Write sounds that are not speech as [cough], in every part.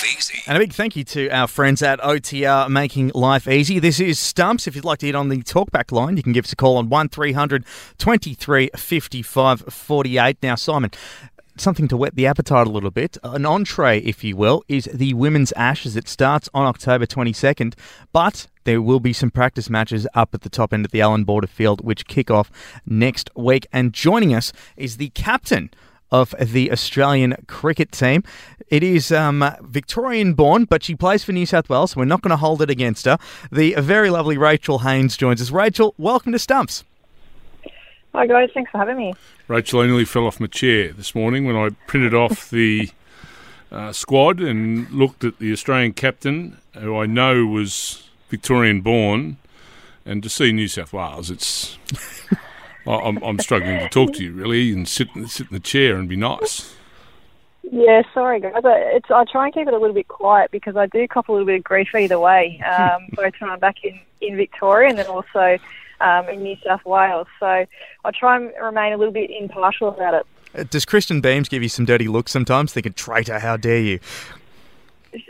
Life easy. And a big thank you to our friends at OTR Making Life Easy. This is Stumps. If you'd like to get on the talkback line, you can give us a call on 1300 23 55 48. Now, Simon, something to whet the appetite a little bit. An entree, if you will, is the Women's Ashes. It starts on October 22nd, but there will be some practice matches up at the top end of the Allan Border Field, which kick off next week. And joining us is the captain of the Australian cricket team. It is um, Victorian born, but she plays for New South Wales, so we're not going to hold it against her. The very lovely Rachel Haynes joins us. Rachel, welcome to Stumps. Hi guys, thanks for having me. Rachel, I nearly fell off my chair this morning when I printed off the uh, squad and looked at the Australian captain, who I know was Victorian born, and to see New South Wales, it's. I- I'm, I'm struggling to talk to you really and sit sit in the chair and be nice. Yeah, sorry guys. I- It's I try and keep it a little bit quiet because I do cop a little bit of grief either way. Um, [laughs] both when I'm back in in Victoria and then also um, in New South Wales. So I try and remain a little bit impartial about it. Uh, Does Kristen Beams give you some dirty looks sometimes, thinking, traitor, how dare you?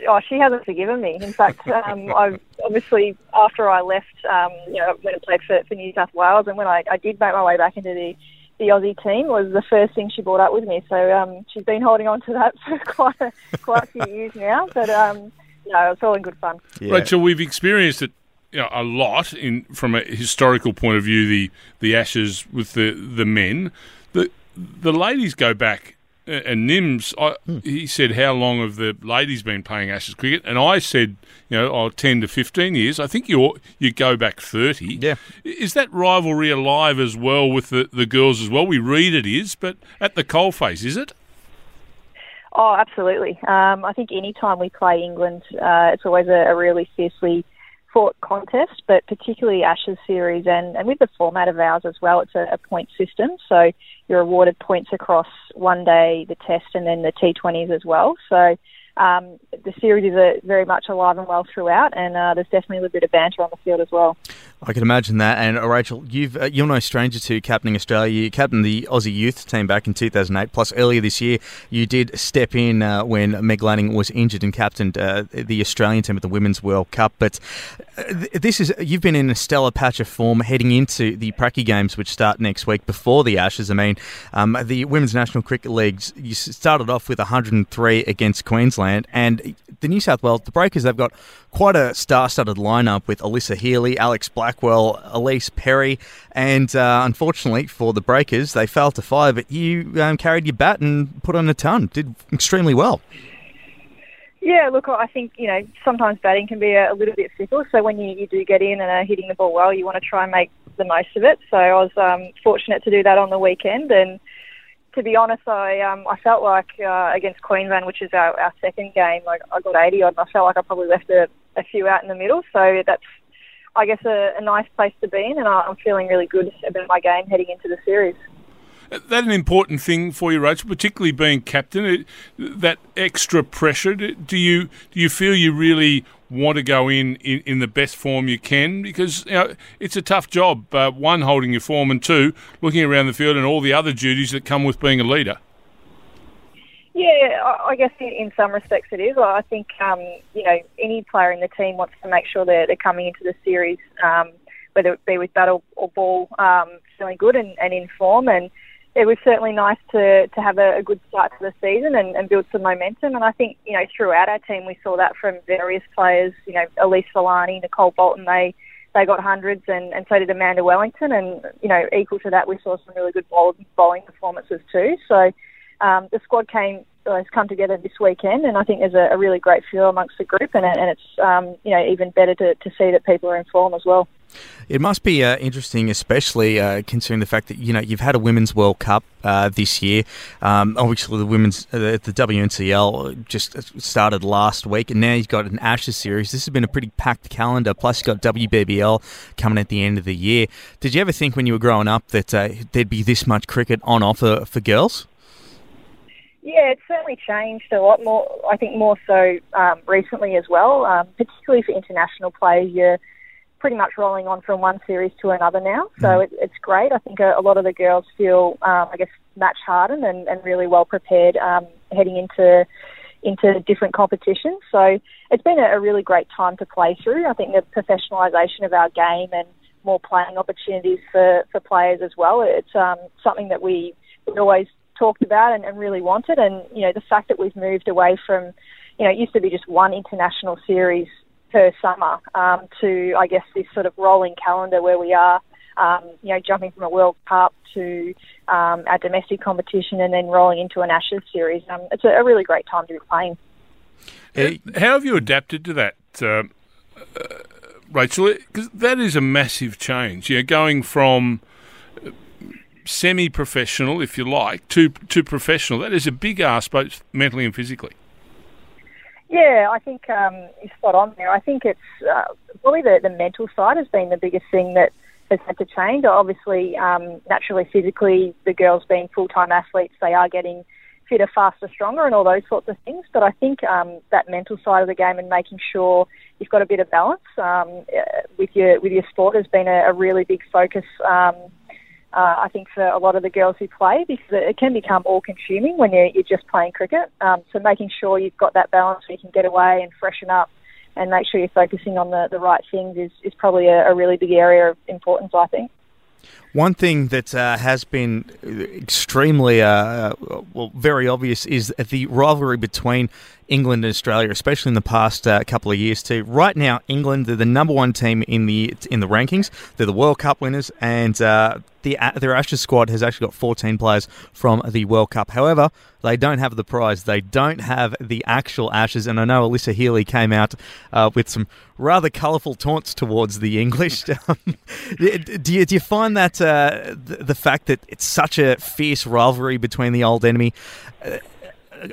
Oh, she hasn't forgiven me. In fact, [laughs] um, I obviously after I left, um, you know, when I played for, for New South Wales, and when I, I did make my way back into the the Aussie team, was the first thing she brought up with me. So um, she's been holding on to that [laughs] for quite a, quite a few years now. But um, no, it's all in good fun. Rachel, we've experienced it you know, a lot in from a historical point of view. The the Ashes with the the men, the the ladies go back. And Nims, I, he said, "How long have the ladies been playing Ashes cricket?" And I said, "You know, oh, 10 to fifteen years. I think you you go back thirty. Yeah, is that rivalry alive as well with the, the girls as well? We read it is, but at the coalface, is it? Oh, absolutely. Um, I think any time we play England, uh, it's always a, a really fiercely fought contest, but particularly Ashes series and, and with the format of ours as well, it's a, a point system. So you're awarded points across one day, the test, and then the T20s as well. So um, the series is a, very much alive and well throughout, and uh, there's definitely a little bit of banter on the field as well. I can imagine that. And uh, Rachel, you've uh, you're no stranger to captaining Australia. You captained the Aussie youth team back in 2008. Plus, earlier this year, you did step in uh, when Meg Lanning was injured and captained uh, the Australian team at the Women's World Cup. But uh, th- this is you've been in a stellar patch of form heading into the Pracky Games, which start next week before the Ashes. I mean, um, the Women's National Cricket League You started off with 103 against Queensland, and the New South Wales the Breakers. They've got quite a star-studded lineup with Alyssa Healy, Alex Blackwell, Ellyse Perry, and uh, unfortunately for the Breakers, they failed to fire. But you um, carried your bat and put on a ton. Did extremely well. Yeah, look, I think, you know, sometimes batting can be a, a little bit fickle. So when you, you do get in and are hitting the ball well, you want to try and make the most of it. So I was um, fortunate to do that on the weekend. And to be honest, I um, I felt like uh, against Queensland, which is our, our second game, like I got 80 odd, and I felt like I probably left a, a few out in the middle. So that's, I guess, a, a nice place to be in. And I, I'm feeling really good about my game heading into the series. That an important thing for you, Rachel, particularly being captain? It, that extra pressure. Do you do you feel you really want to go in in, in the best form you can? Because you know, it's a tough job. Uh, one, holding your form, and two, looking around the field and all the other duties that come with being a leader. Yeah, I guess in, some respects it is. I think um, you know any player in the team wants to make sure that they're coming into the series, um, whether it be with bat or, or ball, um, feeling good and, and in form. And it was certainly nice to to have a, a good start to the season and, and build some momentum. And I think you know throughout our team we saw that from various players. You know, Elyse Villani, Nicole Bolton, they they got hundreds, and, and so did Amanda Wellington. And you know, equal to that, we saw some really good bowling performances too. So um, the squad came has come together this weekend, and I think there's a, a really great feel amongst the group, and, and it's um, you know even better to, to see that people are in form as well. It must be uh, interesting, especially uh, considering the fact that you know you've had a women's World Cup uh, this year. Um, obviously, the women's uh, the WNCL just started last week, and now you've got an Ashes series. This has been a pretty packed calendar. Plus, you've got WBBL coming at the end of the year. Did you ever think when you were growing up that uh, there'd be this much cricket on offer for girls? Yeah, it's certainly changed a lot more. I think more so um, recently as well, um, particularly for international players. You're pretty much rolling on from one series to another now, so mm. it, it's great. I think a, a, lot of the girls feel, um, I guess, match hardened and, and really well prepared um, heading into into different competitions. So it's been a, a really great time to play through. I think the professionalisation of our game and more playing opportunities for, for players as well. It's um, something that we, we always talked about and, and really wanted. And you know, the fact that we've moved away from, you know, it used to be just one international series per summer um, to, I guess, this sort of rolling calendar where we are, um, you know, jumping from a World Cup to um, our domestic competition and then rolling into an Ashes series. Um, it's a, a, really great time to be playing. How have you adapted to that? Uh, uh, Rachel, because that is a massive change. You know, going from semi-professional, if you like, to to professional. That is a big ask, both mentally and physically. Yeah, I think um, you're spot on there. I think it's uh, probably the, the mental side has been the biggest thing that has had to change. Obviously, um, naturally, physically, the girls being full-time athletes, they are getting fitter, faster, stronger, and all those sorts of things. But I think um, that mental side of the game and making sure you've got a bit of balance um, uh, with your with your sport has been a, a really big focus um, uh, I think for a lot of the girls who play because it can become all consuming when you're, you're just playing cricket. Um, so making sure you've got that balance where you can get away and freshen up and make sure you're focusing on the, the right things is, is probably a, a really big area of importance, I think. One thing that uh, has been extremely, uh, well, very obvious is the rivalry between England and Australia, especially in the past uh, couple of years too. Right now, England they're the number one team in the in the rankings. They're the World Cup winners, and uh, the their Ashes squad has actually got 14 players from the World Cup. However, they don't have the prize. They don't have the actual Ashes. And I know Alyssa Healy came out uh, with some rather colourful taunts towards the English. [laughs] Um, do, you, do you find that uh, the, the, fact that it's such a fierce rivalry between the old enemy? Uh,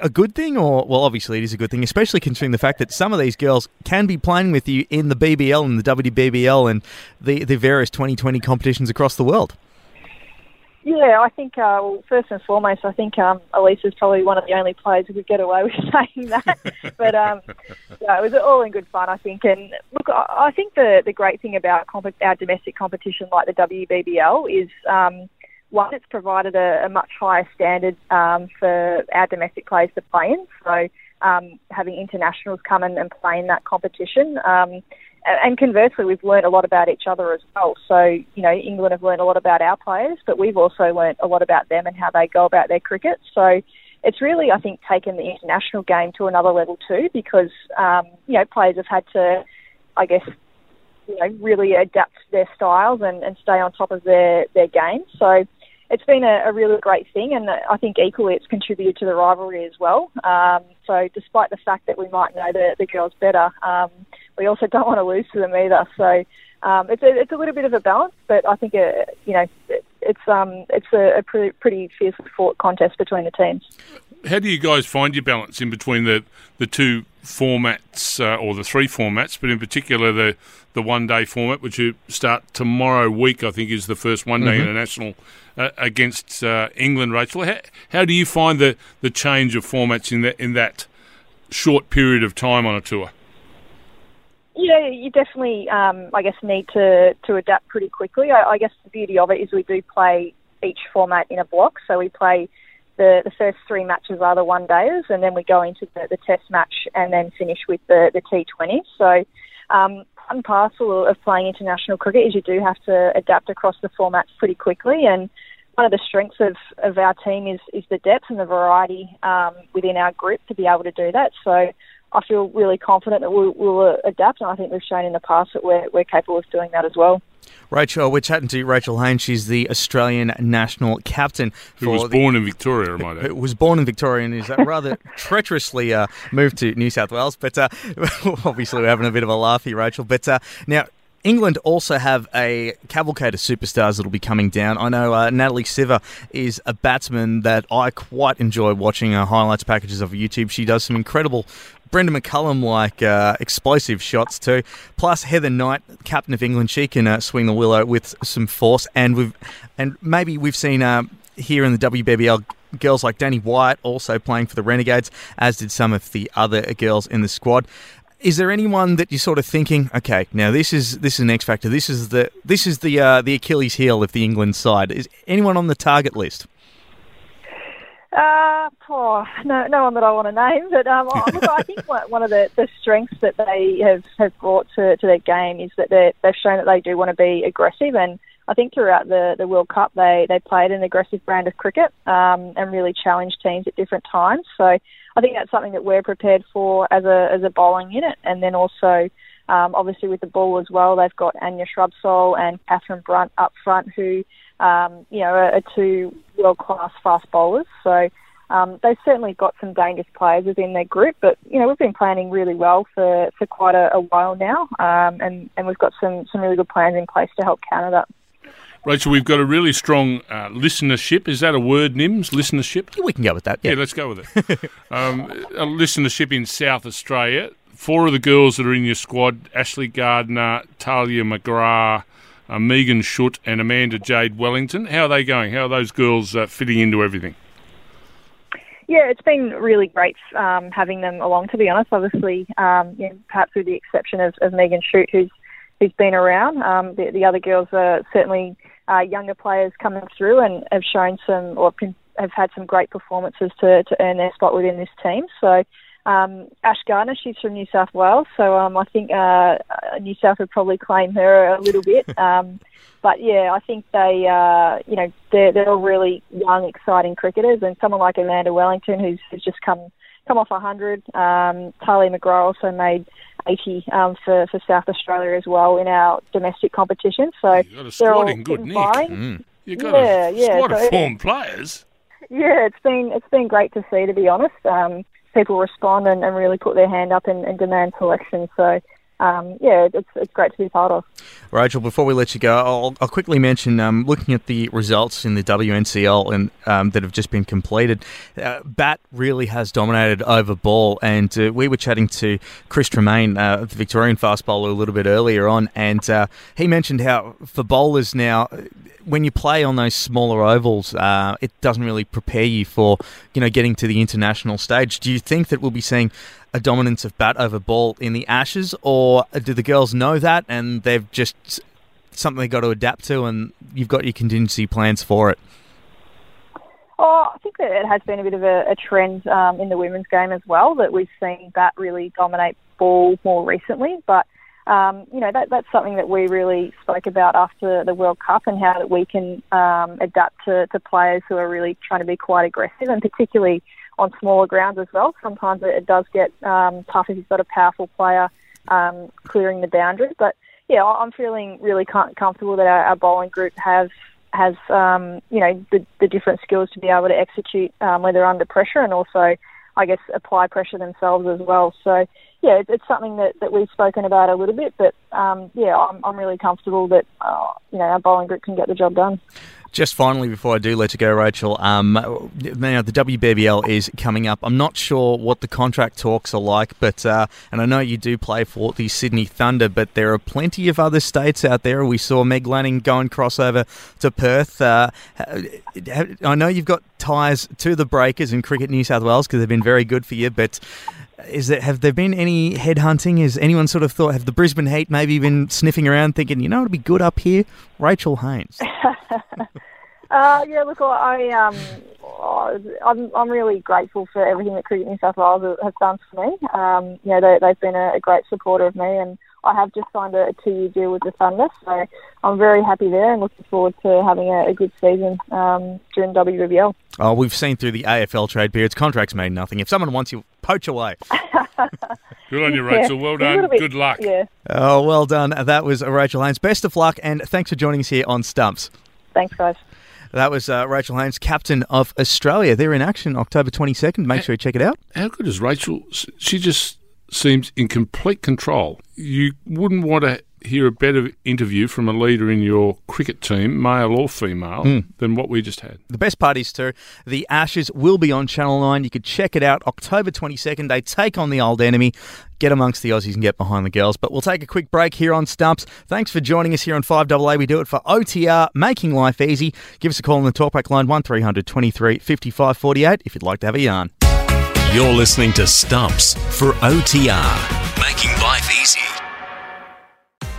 a good thing, or well, obviously it is a good thing, especially considering the fact that some of these girls can be playing with you in the BBL and the WBBL and the the various 2020 competitions across the world. Yeah, I think, uh, well, first and foremost, I think um, Elise is probably one of the only players who could get away [laughs] with saying that. but um, yeah, it was all in good fun, I think. And look, I, think the, the great thing about comp- our domestic competition like the WBBL is, um, one, it's provided a, a much higher standard um, for our domestic players to play in. So um, having internationals come in and play in that competition. Um, and conversely, we've learned a lot about each other as well. So, you know, England have learned a lot about our players, but we've also learned a lot about them and how they go about their cricket. So, it's really, I think, taken the international game to another level too, because um, you know players have had to, I guess, you know, really adapt their styles and, and stay on top of their their game. So it's been a, a, really great thing, and I think equally it's contributed to the rivalry as well. Um, so, despite the fact that we might know the, the girls better, um, we also don't want to lose to them either. So, um, it's a, it's a little bit of a balance, but I think it, uh, you know it, it's um it's a, a pretty, pretty fiercely fought contest between the teams. How do you guys find your balance in between the the two formats uh, or the three formats, but in particular the the one day format, which you start tomorrow week, I think is the first one day mm-hmm. international uh, against uh, England. Rachel, how, how do you find the, the change of formats in that in that short period of time on a tour? Yeah, you definitely, um, I guess, need to, to adapt pretty quickly. I, I guess the beauty of it is we do play each format in a block. So we play the, the first three matches are the one days, and then we go into the, the test match and then finish with the, the T20. So, um, and parcel of playing international cricket is you do have to adapt across the formats pretty quickly. And one of the strengths of, of our team is, is the depth and the variety um, within our group to be able to do that. So, I feel really confident that we'll, we'll uh, adapt, and I think we've shown in the past that we're, we're capable of doing that as well. Rachel, we're chatting to Rachel Haynes. She's the Australian national captain. Who was the- born in Victoria, I might who was born in Victoria and is rather [laughs] treacherously uh, moved to New South Wales. But uh, [laughs] obviously, we're having a bit of a laugh here, Rachel. But uh, now, England also have a cavalcade of superstars that will be coming down. I know uh, Natalie Sciver is a batsman that I quite enjoy watching uh, highlights packages of YouTube. She does some incredible Brendon McCullum like uh, explosive shots too. Plus Heather Knight, captain of England, she can uh, swing the willow with some force. And we've and maybe we've seen uh, here in the WBBL girls like Danni Wyatt also playing for the Renegades, as did some of the other girls in the squad. Is there anyone that you're sort of thinking, okay, now this is this is an X factor. This is the this is the uh, the Achilles heel of the England side. Is anyone on the target list? Uh, oh, no, no one that I want to name, but um, I- look, I think one of the, the strengths that they have, have brought to, to their game is that they've shown that they do want to be aggressive, and I think throughout the, the World Cup they, they played an aggressive brand of cricket um, and really challenged teams at different times. So I think that's something that we're prepared for as a as a bowling unit, and then also. Um, obviously, with the ball as well, they've got Anya Shrubsole and Katherine Brunt up front, who um, you know, are, are two world-class fast bowlers. So um, they've certainly got some dangerous players within their group. But you know, we've been planning really well for, for quite a, a while now, um, and and we've got some some really good plans in place to help counter that. Rachel, we've got a really strong uh, listenership. Is that a word, Nims? Listenership? Yeah, we can go with that. Yeah, Yeah, let's go with it. [laughs] um, a listenership in South Australia. Four of the girls that are in your squad Ashley Gardner, Tahlia McGrath, uh, Megan Schutt, and Amanda Jade Wellington. How are they going? How are those girls uh, fitting into everything? Yeah, it's been really great um, having them along. To be honest, obviously, um, know, perhaps with the exception of, of Megan Schutt, who's who's been around. Um, the, the other girls are certainly uh, younger players coming through and have shown some or have had some great performances to, to earn their spot within this team. So. Um, Ash Gardner, she's from New South Wales, so um, I think uh, New South would probably claim her a little bit. [laughs] Um, but yeah, I think they, uh, you know, they're, they're all really young, exciting cricketers, and someone like Amanda Wellington, who's, who's just come come off 100. Um, Tahlia McGrath also made 80 um, for for South Australia as well in our domestic competition. So You've got a they're all good nick. fine. You've got Yeah, a yeah, squad of so- formed players. Yeah, it's been it's been great to see, to be honest. Um, people respond and, and really put their hand up and, and demand selection. So. Um, yeah, it's it's great to be part of. Rachel, before we let you go, I'll, I'll quickly mention um, looking at the results in the WNCL and um, that have just been completed. Uh, Bat really has dominated over ball, and uh, we were chatting to Chris Tremain, uh, the Victorian fast bowler, a little bit earlier on, and uh, he mentioned how for bowlers now. When you play on those smaller ovals, uh, it doesn't really prepare you for, you know, getting to the international stage. Do you think that we'll be seeing a dominance of bat over ball in the Ashes, or do the girls know that and they've just something they've got to adapt to, and you've got your contingency plans for it? Oh, I think that it has been a bit of a, a trend um, in the women's game as well that we've seen bat really dominate ball more recently. But um, you know that that's something that we really spoke about after the World Cup and how that we can um, adapt to, to players who are really trying to be quite aggressive and particularly on smaller grounds as well. Sometimes it, does get um, tough if you've got a powerful player um, clearing the boundaries. But yeah, I'm feeling really comfortable that our, our bowling group has has um, you know the, the different skills to be able to execute um, when they're under pressure and also I guess apply pressure themselves as well. So yeah, it's, it's something that, that we've spoken about a little bit, but um, yeah, I'm, I'm really comfortable that uh, you know our bowling group can get the job done. Just finally, before I do let you go, Rachel, um, now the WBBL is coming up. I'm not sure what the contract talks are like, but uh, and I know you do play for the Sydney Thunder, but there are plenty of other states out there. We saw Meg Lanning go and cross over to Perth. Uh, I know you've got ties to the Breakers in Cricket New South Wales because they've been very good for you, but. Is there have there been any headhunting? Has anyone sort of thought have the Brisbane Heat maybe been sniffing around thinking, you know, it'd be good up here? Rachel Haynes. [laughs] Uh, yeah, look, I um, I'm I'm really grateful for everything that Cricket New South Wales has done for me. Um, you know, they, they've been a, a great supporter of me, and I have just signed a, a two-year deal with the Thunder, so I'm very happy there, and looking forward to having a, a good season um, during WBL. Oh, we've seen through the AFL trade periods, contracts mean nothing. If someone wants you, poach away. [laughs] Good on you, Rachel. Well done. bit- Good luck. Yeah. Oh, well done. That was Rachel Haynes. Best of luck, and thanks for joining us here on Stumps. Thanks, guys. That was uh, Rachel Haynes, captain of Australia. They're in action October 22nd. Make sure you check it out. How good is Rachel? She just seems in complete control. You wouldn't want to hear a better interview from a leader in your cricket team, male or female, Hmm. than what we just had. The best part is, too, the Ashes will be on Channel 9. You could check it out October 22nd. They take on the old enemy. Get amongst the Aussies and get behind the girls. But we'll take a quick break here on Stumps. Thanks for joining us here on 5AA. We do it for OTR, making life easy. Give us a call on the talkback line 1300 23 55 48 if you'd like to have a yarn. You're listening to Stumps for OTR, making life easy.